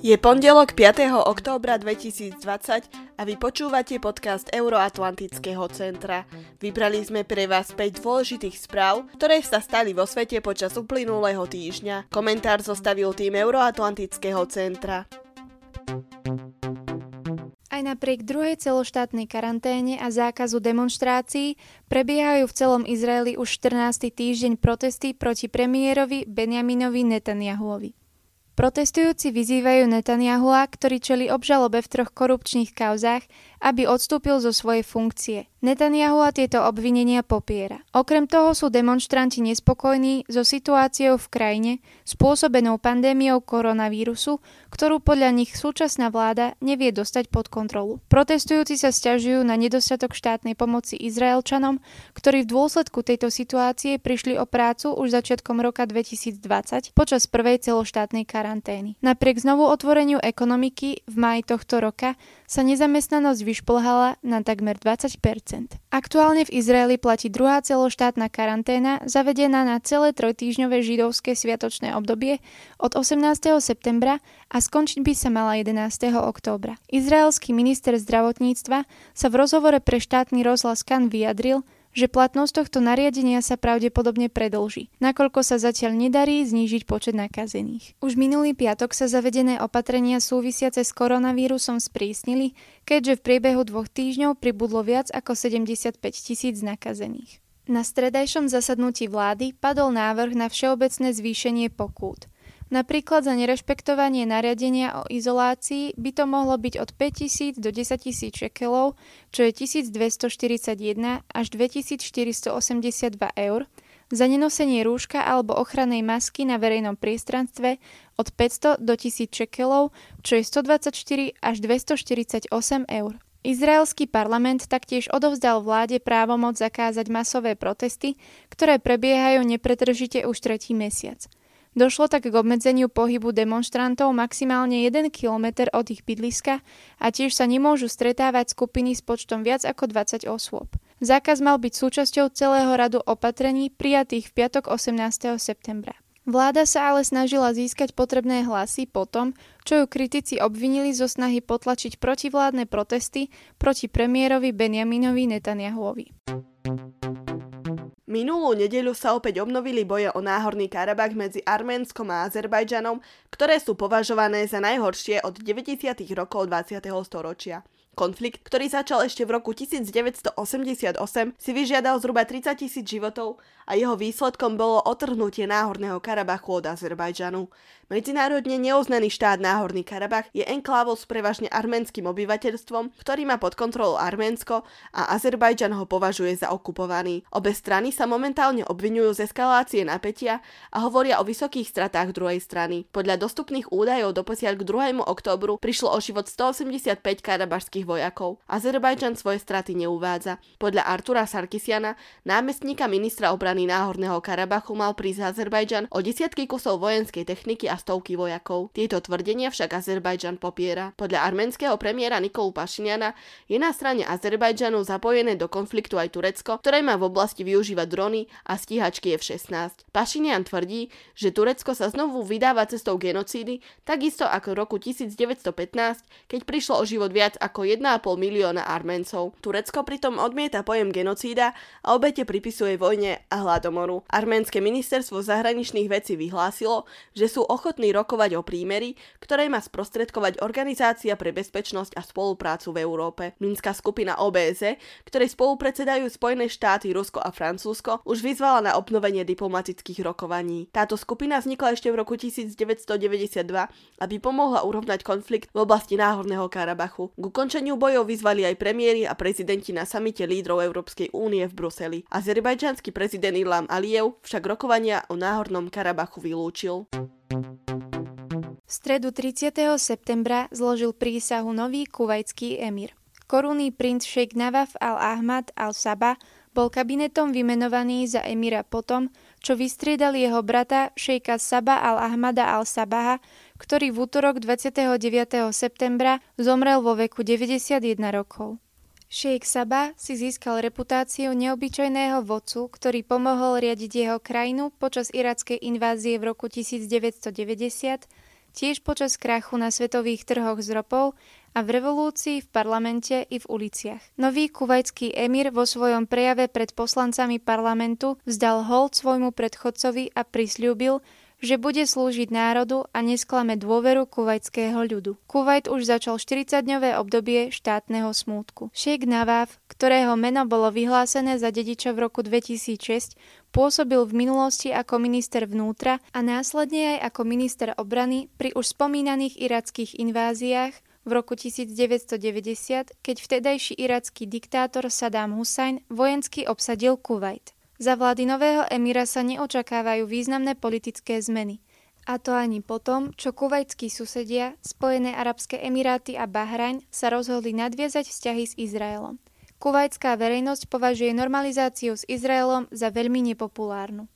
Je pondelok 5. októbra 2020 a vy počúvate podcast Euroatlantického centra. Vybrali sme pre vás 5 dôležitých správ, ktoré sa stali vo svete počas uplynulého týždňa. Komentár zostavil tým Euroatlantického centra. Aj napriek druhej celoštátnej karanténe a zákazu demonstrácií prebiehajú v celom Izraeli už 14. týždeň protesty proti premiérovi Benjaminovi Netanyahuovi. Protestujúci vyzývajú Netanyahua, ktorý čeli obžalobe v troch korupčných kauzách, aby odstúpil zo svojej funkcie. Netanyahu tieto obvinenia popiera. Okrem toho sú demonstranti nespokojní so situáciou v krajine spôsobenou pandémiou koronavírusu, ktorú podľa nich súčasná vláda nevie dostať pod kontrolu. Protestujúci sa stiažujú na nedostatok štátnej pomoci Izraelčanom, ktorí v dôsledku tejto situácie prišli o prácu už začiatkom roka 2020 počas prvej celoštátnej karantény. Napriek znovu otvoreniu ekonomiky v maji tohto roka sa nezamestnanosť vyšplhala na takmer 20% Aktuálne v Izraeli platí druhá celoštátna karanténa, zavedená na celé trojtýžňové židovské sviatočné obdobie od 18. septembra a skončiť by sa mala 11. októbra. Izraelský minister zdravotníctva sa v rozhovore pre štátny rozhlas Kan vyjadril, že platnosť tohto nariadenia sa pravdepodobne predlží, nakoľko sa zatiaľ nedarí znížiť počet nakazených. Už minulý piatok sa zavedené opatrenia súvisiace s koronavírusom sprísnili, keďže v priebehu dvoch týždňov pribudlo viac ako 75 tisíc nakazených. Na stredajšom zasadnutí vlády padol návrh na všeobecné zvýšenie pokút – Napríklad za nerešpektovanie nariadenia o izolácii by to mohlo byť od 5000 do 10 000 šekelov, čo je 1241 až 2482 eur, za nenosenie rúška alebo ochrannej masky na verejnom priestranstve od 500 do 1000 šekelov, čo je 124 až 248 eur. Izraelský parlament taktiež odovzdal vláde právomoc zakázať masové protesty, ktoré prebiehajú nepretržite už tretí mesiac – Došlo tak k obmedzeniu pohybu demonstrantov maximálne 1 km od ich bydliska a tiež sa nemôžu stretávať skupiny s počtom viac ako 20 osôb. Zákaz mal byť súčasťou celého radu opatrení prijatých v piatok 18. septembra. Vláda sa ale snažila získať potrebné hlasy po tom, čo ju kritici obvinili zo snahy potlačiť protivládne protesty proti premiérovi Benjaminovi Netanyahuovi. Minulú nedeľu sa opäť obnovili boje o náhorný Karabach medzi Arménskom a Azerbajdžanom, ktoré sú považované za najhoršie od 90. rokov 20. storočia. Konflikt, ktorý začal ešte v roku 1988, si vyžiadal zhruba 30 tisíc životov a jeho výsledkom bolo otrhnutie Náhorného Karabachu od Azerbajdžanu. Medzinárodne neoznaný štát Náhorný Karabach je enklávou s prevažne arménskym obyvateľstvom, ktorý má pod kontrolou Arménsko a Azerbajdžan ho považuje za okupovaný. Obe strany sa momentálne obvinujú z eskalácie napätia a hovoria o vysokých stratách druhej strany. Podľa dostupných údajov doposiaľ k 2. októbru prišlo o život 185 karabašských vojakov. Azerbajdžan svoje straty neuvádza. Podľa Artura Sarkisiana, námestníka ministra obrany Náhorného Karabachu, mal prísť Azerbajdžan o desiatky kusov vojenskej techniky a stovky vojakov. Tieto tvrdenia však Azerbajdžan popiera. Podľa arménskeho premiéra Nikolu Pašiniana je na strane Azerbajdžanu zapojené do konfliktu aj Turecko, ktoré má v oblasti využívať drony a stíhačky F-16. Pašinian tvrdí, že Turecko sa znovu vydáva cestou genocídy, takisto ako v roku 1915, keď prišlo o život viac ako 1,5 milióna Arméncov. Turecko pritom odmieta pojem genocída a obete pripisuje vojne a hladomoru. Arménske ministerstvo zahraničných vecí vyhlásilo, že sú ochotní rokovať o prímeri, ktoré má sprostredkovať Organizácia pre bezpečnosť a spoluprácu v Európe. Minská skupina OBS, ktorej spolupredsedajú Spojené štáty, Rusko a Francúzsko, už vyzvala na obnovenie diplomatických rokovaní. Táto skupina vznikla ešte v roku 1992, aby pomohla urovnať konflikt v oblasti Náhorného Karabachu. K ukončeniu bojov vyzvali aj premiéry a prezidenti na samite lídrov Európskej únie v Bruseli. Azerbajdžanský prezident Ilham Aliyev však rokovania o Náhornom Karabachu vylúčil. V stredu 30. septembra zložil prísahu nový kuvajský emír. Korunný princ Sheikh Nawaf al-Ahmad al-Saba bol kabinetom vymenovaný za emíra potom, čo vystriedal jeho brata šejka Saba al-Ahmada al-Sabaha, ktorý v útorok 29. septembra zomrel vo veku 91 rokov. Šejk Saba si získal reputáciu neobyčajného vodcu, ktorý pomohol riadiť jeho krajinu počas irackej invázie v roku 1990, tiež počas krachu na svetových trhoch s ropou a v revolúcii v parlamente i v uliciach. Nový kuvajský emír vo svojom prejave pred poslancami parlamentu vzdal hold svojmu predchodcovi a prisľúbil, že bude slúžiť národu a nesklame dôveru kuvajského ľudu. Kuvajt už začal 40-dňové obdobie štátneho smútku. Sheikh Nawaf, ktorého meno bolo vyhlásené za dediča v roku 2006, pôsobil v minulosti ako minister vnútra a následne aj ako minister obrany pri už spomínaných irackých inváziách v roku 1990, keď vtedajší iracký diktátor Saddam Hussein vojensky obsadil Kuwait. Za vlády nového emíra sa neočakávajú významné politické zmeny. A to ani potom, čo kuvajskí susedia, Spojené arabské emiráty a Bahrajn sa rozhodli nadviezať vzťahy s Izraelom. Kuvajská verejnosť považuje normalizáciu s Izraelom za veľmi nepopulárnu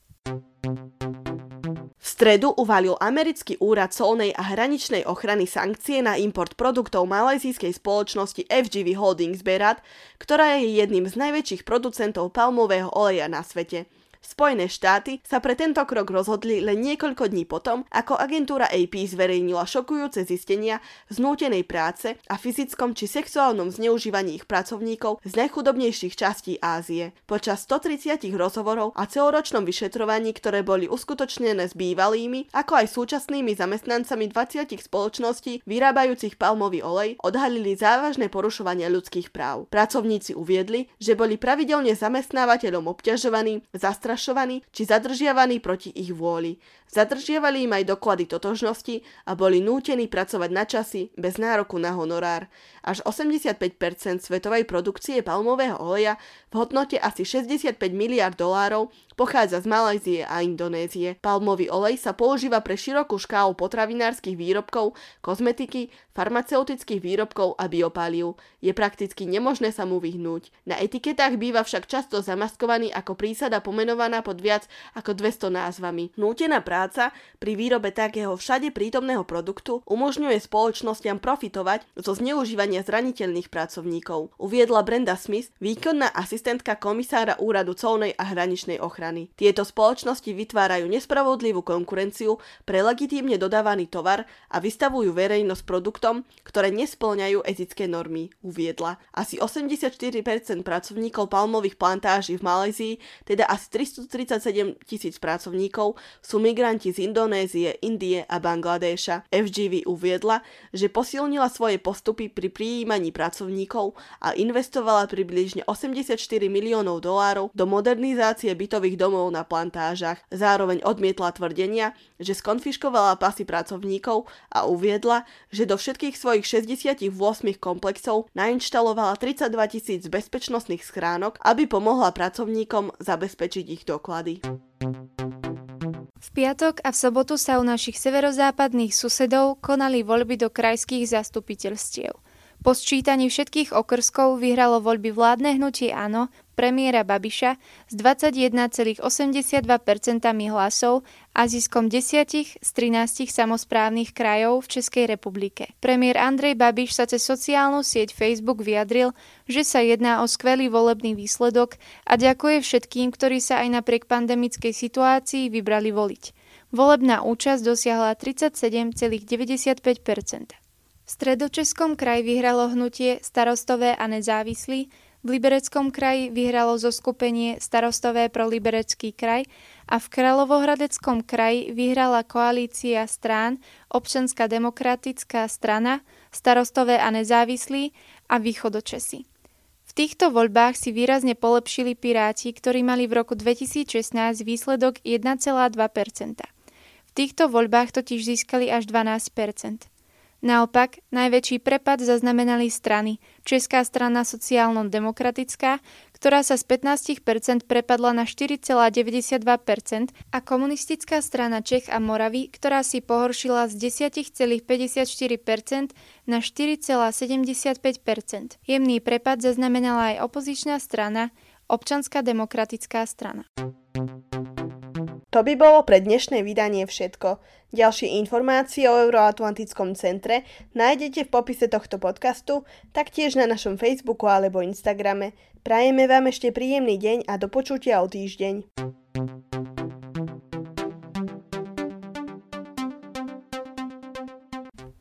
stredu uvalil americký úrad colnej a hraničnej ochrany sankcie na import produktov malajzijskej spoločnosti FGV Holdings Berat, ktorá je jedným z najväčších producentov palmového oleja na svete. Spojené štáty sa pre tento krok rozhodli len niekoľko dní potom, ako agentúra AP zverejnila šokujúce zistenia z nútenej práce a fyzickom či sexuálnom zneužívaní ich pracovníkov z najchudobnejších častí Ázie. Počas 130 rozhovorov a celoročnom vyšetrovaní, ktoré boli uskutočnené s bývalými, ako aj súčasnými zamestnancami 20 spoločností vyrábajúcich palmový olej, odhalili závažné porušovania ľudských práv. Pracovníci uviedli, že boli pravidelne zamestnávateľom obťažovaní, zastrašení zastrašovaní či zadržiavaní proti ich vôli. Zadržiavali im aj doklady totožnosti a boli nútení pracovať na časy bez nároku na honorár. Až 85% svetovej produkcie palmového oleja v hodnote asi 65 miliard dolárov Pochádza z Malajzie a Indonézie. Palmový olej sa používa pre širokú škálu potravinárskych výrobkov, kozmetiky, farmaceutických výrobkov a biopáliu. Je prakticky nemožné sa mu vyhnúť. Na etiketách býva však často zamaskovaný ako prísada pomenovaná pod viac ako 200 názvami. Nútená práca pri výrobe takého všade prítomného produktu umožňuje spoločnostiam profitovať zo zneužívania zraniteľných pracovníkov. Uviedla Brenda Smith, výkonná asistentka komisára úradu colnej a hraničnej ochrany. Tieto spoločnosti vytvárajú nespravodlivú konkurenciu pre legitímne dodávaný tovar a vystavujú verejnosť produktom, ktoré nesplňajú etické normy, uviedla. Asi 84% pracovníkov palmových plantáží v Malajzii, teda asi 337 tisíc pracovníkov, sú migranti z Indonézie, Indie a Bangladéša. FGV uviedla, že posilnila svoje postupy pri prijímaní pracovníkov a investovala približne 84 miliónov dolárov do modernizácie bytových domov na plantážach. Zároveň odmietla tvrdenia, že skonfiškovala pasy pracovníkov a uviedla, že do všetkých svojich 68 komplexov nainštalovala 32 tisíc bezpečnostných schránok, aby pomohla pracovníkom zabezpečiť ich doklady. V piatok a v sobotu sa u našich severozápadných susedov konali voľby do krajských zastupiteľstiev. Po sčítaní všetkých okrskov vyhralo voľby vládne hnutie Áno premiéra Babiša s 21,82% hlasov a ziskom 10 z 13 samozprávnych krajov v Českej republike. Premiér Andrej Babiš sa cez sociálnu sieť Facebook vyjadril, že sa jedná o skvelý volebný výsledok a ďakuje všetkým, ktorí sa aj napriek pandemickej situácii vybrali voliť. Volebná účasť dosiahla 37,95%. V stredočeskom kraji vyhralo hnutie starostové a nezávislí, v Libereckom kraji vyhralo zo skupenie starostové pro Liberecký kraj a v Kráľovohradeckom kraji vyhrala koalícia strán Občanská demokratická strana, starostové a nezávislí a východočesi. V týchto voľbách si výrazne polepšili Piráti, ktorí mali v roku 2016 výsledok 1,2%. V týchto voľbách totiž získali až 12%. Naopak, najväčší prepad zaznamenali strany. Česká strana sociálno-demokratická, ktorá sa z 15% prepadla na 4,92% a komunistická strana Čech a Moravy, ktorá si pohoršila z 10,54% na 4,75%. Jemný prepad zaznamenala aj opozičná strana, Občanská demokratická strana. To by bolo pre dnešné vydanie všetko. Ďalšie informácie o Euroatlantickom centre nájdete v popise tohto podcastu, taktiež na našom Facebooku alebo Instagrame. Prajeme vám ešte príjemný deň a do počutia o týždeň.